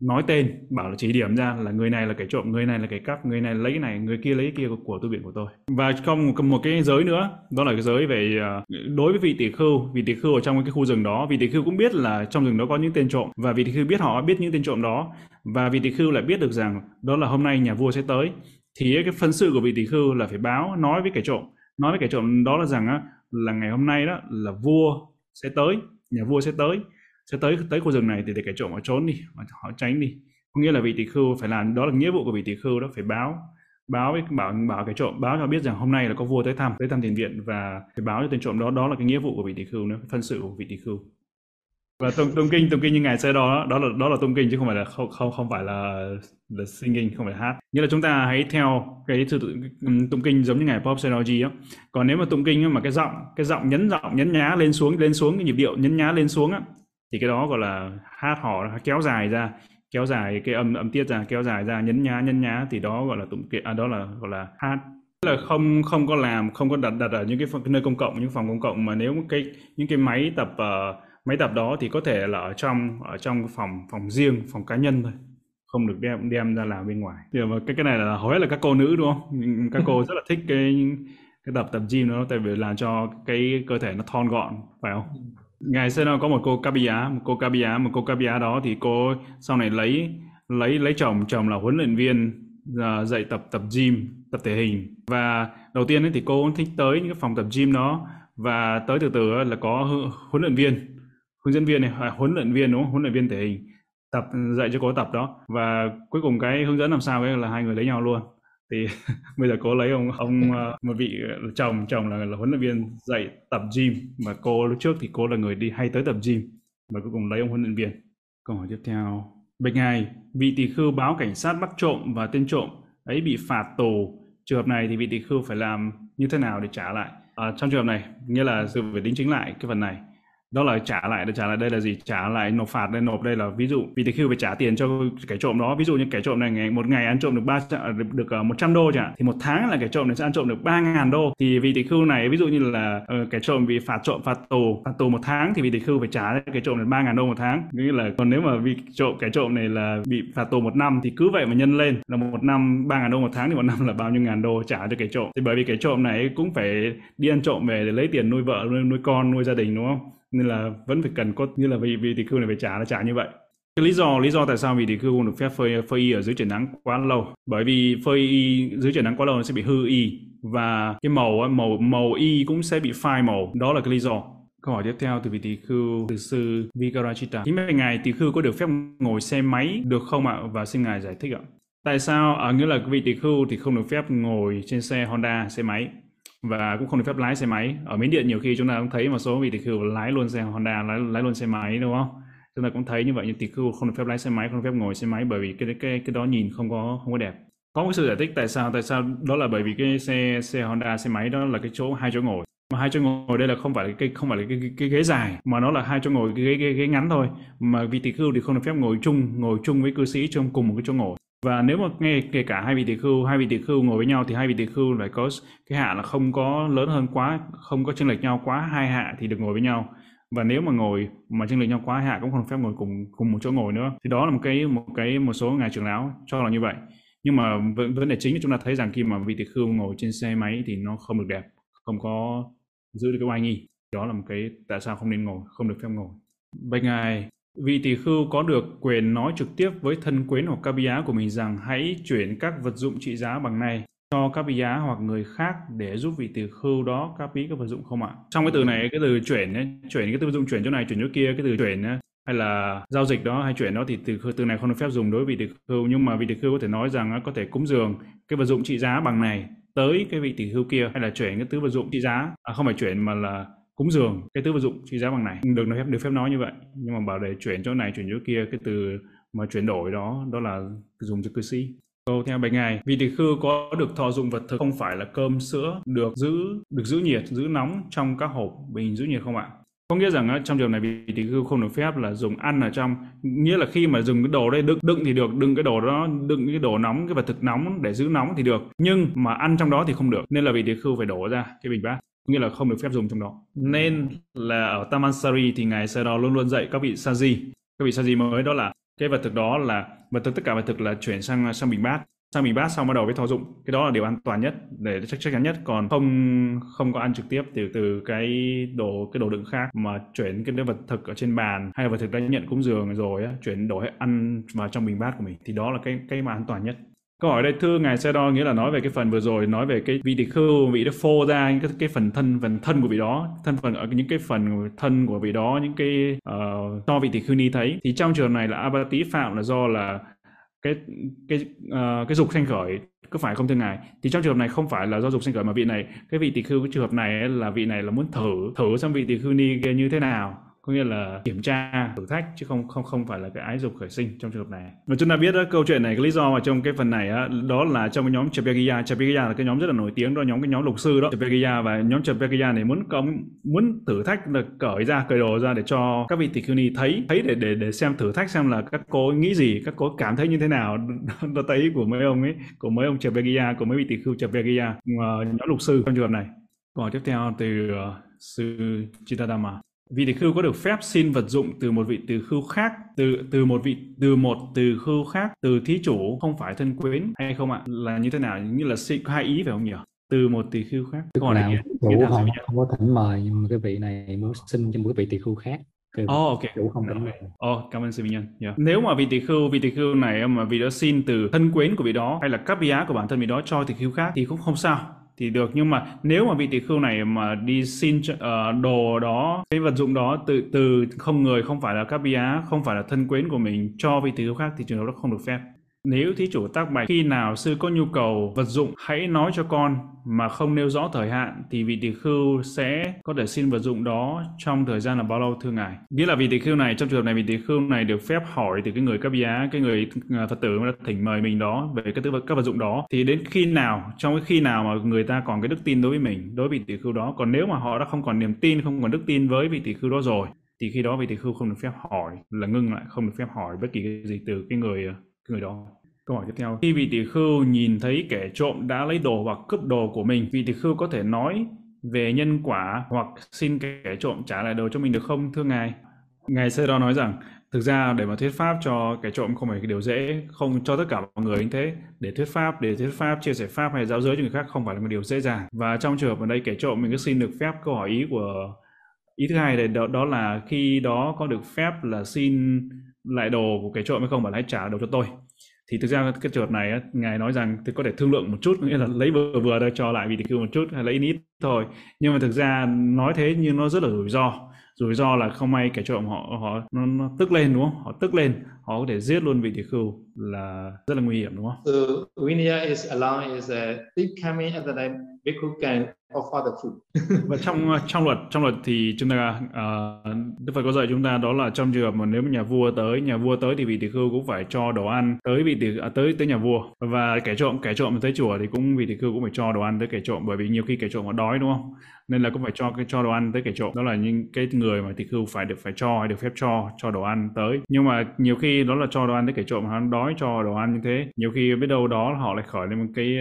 nói tên bảo là chỉ điểm ra là người này là kẻ trộm người này là kẻ cắp người này lấy này người kia lấy kia của, của tu viện của tôi. Và không một, một cái giới nữa đó là cái giới về ờ, đối với vị tỷ khưu. Vị tỷ khưu ở trong cái khu rừng đó vị tỷ khưu cũng biết là trong rừng đó có những tên trộm. Và vị tỷ khưu biết họ biết những tên trộm đó. Và vị tỷ khưu lại biết được rằng đó là hôm nay nhà vua sẽ tới. Thì cái phân sự của vị tỷ khưu là phải báo nói với kẻ trộm. Nói với kẻ trộm đó là rằng á, là ngày hôm nay đó là vua sẽ tới nhà vua sẽ tới sẽ tới tới khu rừng này thì để kẻ trộm họ trốn đi họ, họ tránh đi. Có nghĩa là vị tỷ khưu phải làm đó là nghĩa vụ của vị tỷ khưu đó phải báo báo với bảo bảo cái trộm báo cho biết rằng hôm nay là có vua tới thăm tới thăm tiền viện và phải báo cho tên trộm đó đó là cái nghĩa vụ của vị tỷ khưu nữa phân sự của vị tỷ khưu. Và tôn tôn kinh tôn kinh như ngài sẽ đó đó là đó là tôn kinh chứ không phải là không không không phải là là singing không phải là hát. Nghĩa là chúng ta hãy theo cái sự tụng kinh giống như ngày pop Synology á. Còn nếu mà tụng kinh mà cái giọng cái giọng nhấn giọng nhấn nhá lên xuống lên xuống cái nhịp điệu nhấn nhá lên xuống á thì cái đó gọi là hát hò kéo dài ra kéo dài cái âm âm tiết ra kéo dài ra nhấn nhá nhấn nhá thì đó gọi là tụng kinh à đó là gọi là hát. Là không không có làm không có đặt đặt ở những cái, cái nơi công cộng những phòng công cộng mà nếu cái những cái máy tập uh, máy tập đó thì có thể là ở trong ở trong phòng phòng riêng phòng cá nhân thôi không được đem đem ra làm bên ngoài. Mà cái cái này là hầu hết là các cô nữ đúng không? Các cô rất là thích cái cái tập tập gym đó tại vì làm cho cái cơ thể nó thon gọn phải không? Ngày xưa nó có một cô Kabia một cô Kabia một cô Kabia đó thì cô sau này lấy lấy lấy chồng chồng là huấn luyện viên uh, dạy tập tập gym tập thể hình. Và đầu tiên ấy thì cô cũng thích tới những cái phòng tập gym đó và tới từ từ là có huấn luyện viên hướng dẫn viên này huấn luyện viên đúng không? Huấn luyện viên thể hình tập dạy cho cô tập đó. Và cuối cùng cái hướng dẫn làm sao ấy là hai người lấy nhau luôn. Thì [LAUGHS] bây giờ cô lấy ông ông [LAUGHS] ờ, một vị chồng chồng là, là huấn luyện viên dạy tập gym. Mà cô lúc trước thì cô là người đi hay tới tập gym. Và cuối cùng lấy ông huấn luyện viên. Câu hỏi tiếp theo. Bạch ngài vị tỷ khưu báo cảnh sát bắt trộm và tên trộm ấy bị phạt tù. Trường hợp này thì vị tỷ khưu phải làm như thế nào để trả lại? À, trong trường hợp này nghĩa là sự phải đính chính lại cái phần này đó là trả lại để trả lại đây là gì? Trả lại nộp phạt đây nộp đây là ví dụ vì phải trả tiền cho kẻ trộm đó. Ví dụ như kẻ trộm này ngày một ngày ăn trộm được ba à, được, à, một trăm 100 đô chẳng thì một tháng là kẻ trộm này sẽ ăn trộm được ba ngàn đô. Thì vì này ví dụ như là ờ, uh, kẻ trộm bị phạt trộm phạt tù phạt tù một tháng thì vì phải trả kẻ trộm này ba ngàn đô một tháng. Nghĩa là còn nếu mà vì trộm kẻ trộm này là bị phạt tù một năm thì cứ vậy mà nhân lên. Là một năm ba ngàn đô một tháng thì một năm là bao nhiêu ngàn đô trả cho kẻ trộm. Thì bởi vì kẻ trộm này cũng phải đi ăn trộm về để lấy tiền nuôi vợ nuôi, nuôi con nuôi gia đình đúng không? Nên là vẫn phải cần có như là vì vì tỷ khưu này phải trả là trả như vậy cái lý do lý do tại sao vì tỷ khưu không được phép phơi phơi y ở dưới trời nắng quá lâu bởi vì phơi y dưới trời nắng quá lâu nó sẽ bị hư y và cái màu màu màu y cũng sẽ bị phai màu đó là cái lý do Câu hỏi tiếp theo từ vị tỷ khưu từ sư Vikarachita. chín mươi ngài tỷ khưu có được phép ngồi xe máy được không ạ? Và xin ngài giải thích ạ. Tại sao? À, nghĩa là vị tỷ khưu thì không được phép ngồi trên xe Honda, xe máy và cũng không được phép lái xe máy. Ở miến điện nhiều khi chúng ta cũng thấy một số vị tỷ khưu lái luôn xe honda lái, lái luôn xe máy đúng không? Chúng ta cũng thấy như vậy nhưng tỷ khưu không được phép lái xe máy không được phép ngồi xe máy bởi vì cái cái cái đó nhìn không có không có đẹp. Có một sự giải thích tại sao tại sao đó là bởi vì cái xe xe honda xe máy đó là cái chỗ hai chỗ ngồi. Mà hai chỗ ngồi đây là không phải là cái không phải là cái, cái, cái ghế dài mà nó là hai chỗ ngồi cái ghế, ghế, ghế ngắn thôi. Mà vị tỷ khưu thì không được phép ngồi chung ngồi chung với cư sĩ trong cùng một cái chỗ ngồi và nếu mà nghe kể cả hai vị tỷ khưu hai vị tỷ khưu ngồi với nhau thì hai vị tỷ khưu phải có cái hạ là không có lớn hơn quá, không có chênh lệch nhau quá, hai hạ thì được ngồi với nhau. Và nếu mà ngồi mà chênh lệch nhau quá hạ cũng không phép ngồi cùng cùng một chỗ ngồi nữa. Thì đó là một cái một cái, một số ngài trưởng lão cho là như vậy. Nhưng mà vấn đề chính là chúng ta thấy rằng khi mà vị tỷ khưu ngồi trên xe máy thì nó không được đẹp, không có giữ được cái oai nghi. Đó là một cái tại sao không nên ngồi, không được phép ngồi. Bạch ngài Vị tỷ khưu có được quyền nói trực tiếp với thân quyến hoặc ca bia của mình rằng hãy chuyển các vật dụng trị giá bằng này cho các bia hoặc người khác để giúp vị tỷ khưu đó các bí các vật dụng không ạ? Trong cái từ này, cái từ chuyển ấy, chuyển cái từ vật dụng chuyển chỗ này, chuyển chỗ kia, cái từ chuyển ấy, hay là giao dịch đó hay chuyển đó thì từ từ này không được phép dùng đối với vị tỷ khưu nhưng mà vị tỷ khưu có thể nói rằng có thể cúng dường cái vật dụng trị giá bằng này tới cái vị tỷ khưu kia hay là chuyển cái thứ vật dụng trị giá à, không phải chuyển mà là cúng dường cái thứ vật dụng trị giá bằng này. Được nói phép được phép nói như vậy nhưng mà bảo để chuyển chỗ này chuyển chỗ kia cái từ mà chuyển đổi đó đó là dùng cho cư sĩ. Câu theo bài ngài, vị tỳ khư có được thọ dụng vật thực không phải là cơm sữa được giữ được giữ nhiệt, giữ nóng trong các hộp bình giữ nhiệt không ạ? Có nghĩa rằng trong trường này vị tỳ khư không được phép là dùng ăn ở trong, nghĩa là khi mà dùng cái đồ đây đựng đựng thì được, đựng cái đồ đó, đựng cái đồ nóng, cái vật thực nóng để giữ nóng thì được, nhưng mà ăn trong đó thì không được, nên là vị tỳ khư phải đổ ra cái bình bát nghĩa là không được phép dùng trong đó. Nên là ở Tamansari thì ngài sẽ đó luôn luôn dạy các vị Saji. Các vị Saji mới đó là cái vật thực đó là vật thực tất cả vật thực là chuyển sang sang bình bát. Sang bình bát xong bắt đầu với thọ dụng. Cái đó là điều an toàn nhất để chắc chắc chắn nhất. Còn không không có ăn trực tiếp từ từ cái đồ cái đồ đựng khác mà chuyển cái vật thực ở trên bàn hay là vật thực đã nhận cúng dường rồi á chuyển đồ ăn vào trong bình bát của mình. Thì đó là cái cái mà an toàn nhất Câu hỏi đây thưa ngài Xe Đo nghĩa là nói về cái phần vừa rồi nói về cái vị tỳ khưu vị đã phô ra những cái, cái phần thân phần thân của vị đó thân phần ở những cái phần thân của vị đó những cái ờ, uh, cho vị tỳ khưu ni thấy. Thì trong trường này là abati phạm là do là cái cái uh, cái dục sanh khởi có phải không thưa ngài? Thì trong trường hợp này không phải là do dục sanh khởi mà vị này cái vị tỳ khưu cái trường hợp này là vị này là muốn thử thử xem vị tỳ khưu ni như thế nào có nghĩa là kiểm tra thử thách chứ không không không phải là cái ái dục khởi sinh trong trường hợp này. Và chúng ta biết đó câu chuyện này cái lý do mà trong cái phần này á, đó là trong cái nhóm Chapegia Chapegia là cái nhóm rất là nổi tiếng đó nhóm cái nhóm lục sư đó. Chapegia và nhóm Chapegia này muốn có muốn thử thách là cởi ra cởi đồ ra để cho các vị tỷ ni thấy thấy để để để xem thử thách xem là các cô nghĩ gì các cô cảm thấy như thế nào. [LAUGHS] Đó thấy của mấy ông ấy của mấy ông Chapegia của mấy vị tỷ khưu Chapegia à, nhóm lục sư trong trường hợp này. Còn tiếp theo từ uh, sư Chitadama vị tỷ khưu có được phép xin vật dụng từ một vị tỷ khưu khác từ từ một vị từ một từ khưu khác từ thí chủ không phải thân quyến hay không ạ là như thế nào như là xin hai ý phải không nhỉ từ một tỷ khưu khác tức là này, chủ không, không có thỉnh mời nhưng mà cái vị này muốn xin cho một vị tỷ khưu khác Oh, ok. Chủ không thỉnh mời. Oh, cảm ơn sư Minh Nhân. Yeah. Nếu mà vị tỷ khưu, vị tỷ khưu này mà vị đó xin từ thân quyến của vị đó hay là vị á của bản thân vị đó cho tỷ khưu khác thì cũng không sao thì được. Nhưng mà nếu mà vị tỷ khưu này mà đi xin uh, đồ đó cái vật dụng đó từ từ không người không phải là các bia không phải là thân quyến của mình cho vị tỷ khưu khác thì trường hợp đó không được phép nếu thí chủ tác bạch, khi nào sư có nhu cầu vật dụng, hãy nói cho con, mà không nêu rõ thời hạn thì vị tỷ khưu sẽ có thể xin vật dụng đó trong thời gian là bao lâu, thưa ngài. Nghĩa là vị tỷ khưu này, trong trường hợp này vị tỷ khưu này được phép hỏi từ cái người cấp giá, cái người à, Phật tử đã thỉnh mời mình đó về cái các vật dụng đó, thì đến khi nào, trong cái khi nào mà người ta còn cái đức tin đối với mình, đối với vị tỷ khưu đó, còn nếu mà họ đã không còn niềm tin, không còn đức tin với vị tỷ khưu đó rồi, thì khi đó vị tỷ khưu không được phép hỏi, là ngưng lại, không được phép hỏi bất kỳ cái gì từ cái người à, người đó Câu hỏi tiếp theo. Khi vị tỷ khưu nhìn thấy kẻ trộm đã lấy đồ hoặc cướp đồ của mình, vị tỷ khưu có thể nói về nhân quả hoặc xin kẻ trộm trả lại đồ cho mình được không thưa ngài? Ngài Sê đó nói rằng thực ra để mà thuyết pháp cho kẻ trộm không phải cái điều dễ không cho tất cả mọi người như thế để thuyết pháp để thuyết pháp chia sẻ pháp hay giáo giới cho người khác không phải là một điều dễ dàng và trong trường hợp ở đây kẻ trộm mình cứ xin được phép câu hỏi ý của ý thứ hai là đó, đó là khi đó có được phép là xin lại đồ của kẻ trộm hay không và hãy trả đồ cho tôi. Thì thực ra cái trường hợp này á, ngài nói rằng thì có thể thương lượng một chút nghĩa là lấy vừa vừa ra cho lại vì thì một chút hay lấy ít thôi. Nhưng mà thực ra nói thế nhưng nó rất là rủi ro. Rủi ro là không may kẻ trộm họ họ nó, nó tức lên đúng không? Họ tức lên họ có thể giết luôn vị tỷ khưu là rất là nguy hiểm đúng không? So Vinaya is allowed is a thief coming at the time bhikkhu can offer the food. [LAUGHS] và trong ờ, trong luật trong luật thì chúng ta uh, Đức Phật có dạy chúng ta đó là trong trường hợp mà nếu mà nhà vua tới nhà vua tới thì vị tỳ khưu cũng phải cho đồ ăn tới vị tỳ à, tới tới nhà vua và kẻ trộm kẻ trộm tới chùa thì cũng vị tỳ khưu cũng phải cho đồ ăn tới kẻ trộm bởi vì nhiều khi kẻ trộm họ đói đúng không? nên là cũng phải cho cái cho đồ ăn tới kẻ trộm đó là những cái người mà tỳ khưu phải được phải cho hay được phép cho cho đồ ăn tới nhưng mà nhiều khi đó là cho đồ ăn tới kẻ trộm họ đói cho đồ ăn như thế nhiều khi biết đâu đó họ lại khởi lên một cái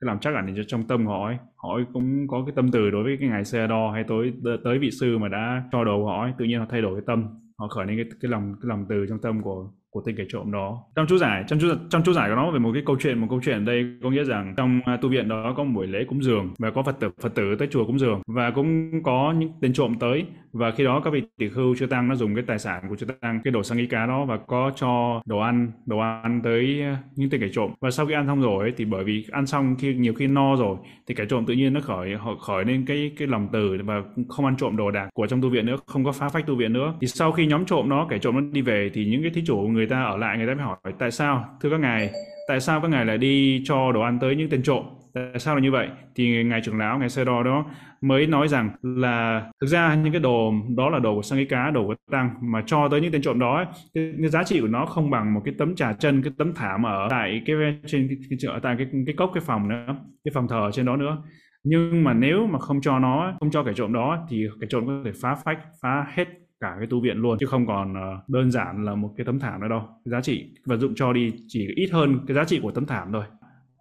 cái làm chắc ẩn cho trong tâm họ ấy. Họ ấy cũng có cái tâm từ đối với cái ngài xe đo hay tới tới vị sư mà đã cho đồ họ ấy. Tự nhiên họ thay đổi cái tâm. Họ khởi lên cái cái lòng cái lòng từ trong tâm của của tên kẻ trộm đó. Trong chú giải trong chú trong chú giải của nó về một cái câu chuyện một câu chuyện ở đây có nghĩa rằng trong à, tu viện đó có một buổi lễ cúng dường và có phật tử phật tử tới chùa cúng dường và cũng có những tên trộm tới và khi đó các vị tỷ khưu chư tăng nó dùng cái tài sản của chư tăng cái đồ sang y cá đó và có cho đồ ăn đồ ăn tới à, những tên kẻ trộm. Và sau khi ăn xong rồi ấy, thì bởi vì ăn xong khi nhiều khi no rồi thì kẻ trộm tự nhiên nó khởi họ khởi lên cái cái lòng từ và không ăn trộm đồ đạc của trong tu viện nữa không có phá phách tu viện nữa. Thì sau khi nhóm trộm nó kẻ trộm nó đi về thì những cái thí chủ người người ta ở lại người ta mới hỏi tại sao? Thưa các ngài tại sao các ngài lại đi cho đồ ăn tới những tên trộm? Tại sao là như vậy? Thì ngài trưởng lão ngài sơ đo đó mới nói rằng là thực ra những cái đồ đó là đồ của sang cá đồ của tăng mà cho tới những tên trộm đó cái, cái giá trị của nó không bằng một cái tấm trà chân cái tấm thảm ở tại cái trên cái, cái, tại cái cái cốc cái phòng nữa cái phòng thờ trên đó nữa. Nhưng mà nếu mà không cho nó không cho kẻ trộm đó thì kẻ trộm có thể phá phách phá hết cả cái tu viện luôn chứ không còn ờ, đơn giản là một cái tấm thảm nữa đâu. Cái giá trị vật dụng cho đi chỉ ít hơn cái giá trị của tấm thảm thôi.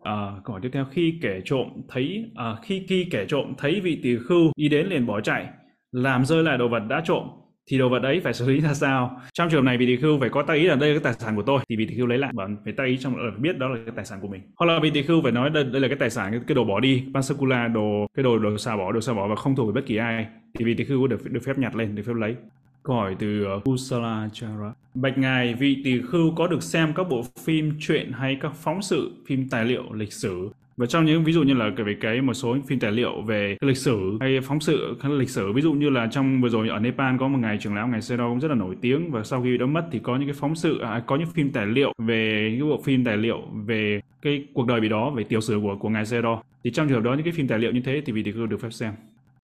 À, câu hỏi tiếp theo khi kẻ trộm thấy à, khi khi kẻ trộm thấy vị tỳ khưu đi đến liền bỏ chạy làm rơi lại đồ vật đã trộm thì đồ vật ấy phải xử lý ra sao? Trong trường hợp này vị tỳ khưu phải có tay ý là đây là cái tài sản của tôi thì vị tỳ khưu lấy lại. Và phải tay ý trong là biết đó là cái tài sản của mình. Hoặc là vị tỳ khưu phải nói đây, đây là cái tài sản cái, cái đồ bỏ đi pansakula đồ cái đồ đồ xả bỏ đồ xả bỏ và không thuộc về bất kỳ ai thì vị tỳ khưu được được phép nhặt lên được phép lấy cõi từ uh, Kusala Chara. Bạch Ngài, vị tỷ khưu có được xem các bộ phim truyện hay các phóng sự, phim tài liệu, lịch sử? Và trong những ví dụ như là về cái một số phim tài liệu về lịch sử hay phóng sự hay lịch sử ví dụ như là trong vừa rồi ở Nepal có một ngày trưởng lão ngày Sero cũng rất là nổi tiếng và sau khi đã mất thì có những cái phóng sự à, có những phim tài liệu về những bộ phim tài liệu về cái cuộc đời bị đó về tiểu sử của của ngài Sero thì trong trường hợp đó những cái phim tài liệu như thế thì vị tỷ khưu được phép xem.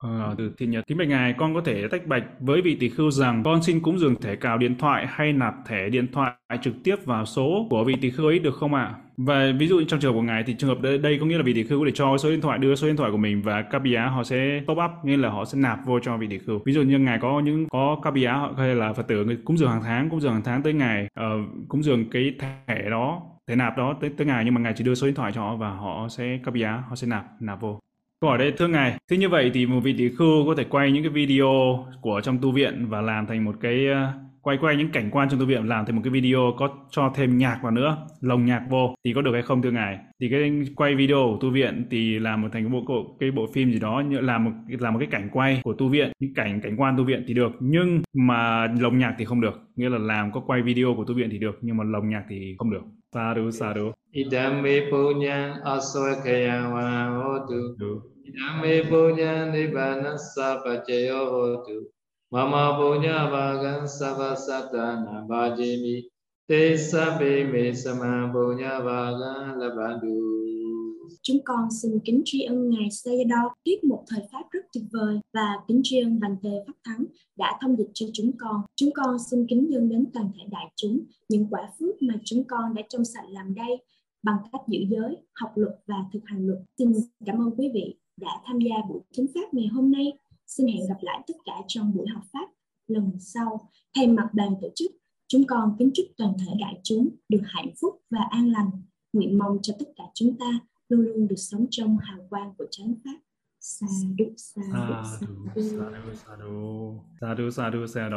Ờ. ờ, từ Thiên Nhật. Kính bạch ngài, con có thể tách bạch với vị tỷ khưu rằng con xin cúng dường thẻ cào điện thoại hay nạp thẻ điện thoại trực tiếp vào số của vị tỷ khưu ấy được không ạ? Và ví dụ trong trường hợp của ngài thì trường hợp đây, đây có nghĩa là vị tỷ khưu để cho số điện thoại đưa số điện thoại của mình và Kapia họ sẽ top up nghĩa là họ sẽ nạp vô cho vị tỷ khưu. Ví dụ như ngài có những có Kapia hay là Phật tử người cúng dường hàng tháng, cúng dường hàng tháng tới ngài uh, cúng dường cái thẻ đó thẻ nạp đó tới tới ngài nhưng mà ngài chỉ đưa số điện thoại cho họ và họ sẽ Kapia họ sẽ nạp nạp vô. Câu hỏi đây thưa ngài, thế như vậy thì một vị tỷ khưu có thể quay những cái video của trong tu viện và làm thành một cái uh, quay quay những cảnh quan trong tu viện làm thành một cái video có cho thêm nhạc vào nữa, lồng nhạc vô thì có được hay không thưa ngài? Thì cái quay video của tu viện thì làm một thành cái bộ cái bộ phim gì đó như làm một làm một cái cảnh quay của tu viện, những cảnh cảnh quan tu viện thì được, nhưng mà lồng nhạc thì không được. Nghĩa là làm có quay video của tu viện thì được, nhưng mà lồng nhạc thì không được. Sadhu sadhu. Idame punyang aswakaya wa hotu. Idame punyang nibbana pacayo hotu. Mama punya bagan sabha satana. Te sabbe me sama punya bagan labandu. Chúng con xin kính tri ân Ngài Sayadaw tiếp một thời pháp rất tuyệt vời và kính tri ân Bành Tề Pháp Thắng đã thông dịch cho chúng con. Chúng con xin kính dâng đến toàn thể đại chúng những quả phước mà chúng con đã trong sạch làm đây bằng cách giữ giới, học luật và thực hành luật. Xin cảm ơn quý vị đã tham gia buổi thính pháp ngày hôm nay. Xin hẹn gặp lại tất cả trong buổi học pháp lần sau. Thay mặt đoàn tổ chức, chúng con kính chúc toàn thể đại chúng được hạnh phúc và an lành. Nguyện mong cho tất cả chúng ta luôn luôn được sống trong hào quang của chánh pháp sa đu sa đu sa đu sa đu sa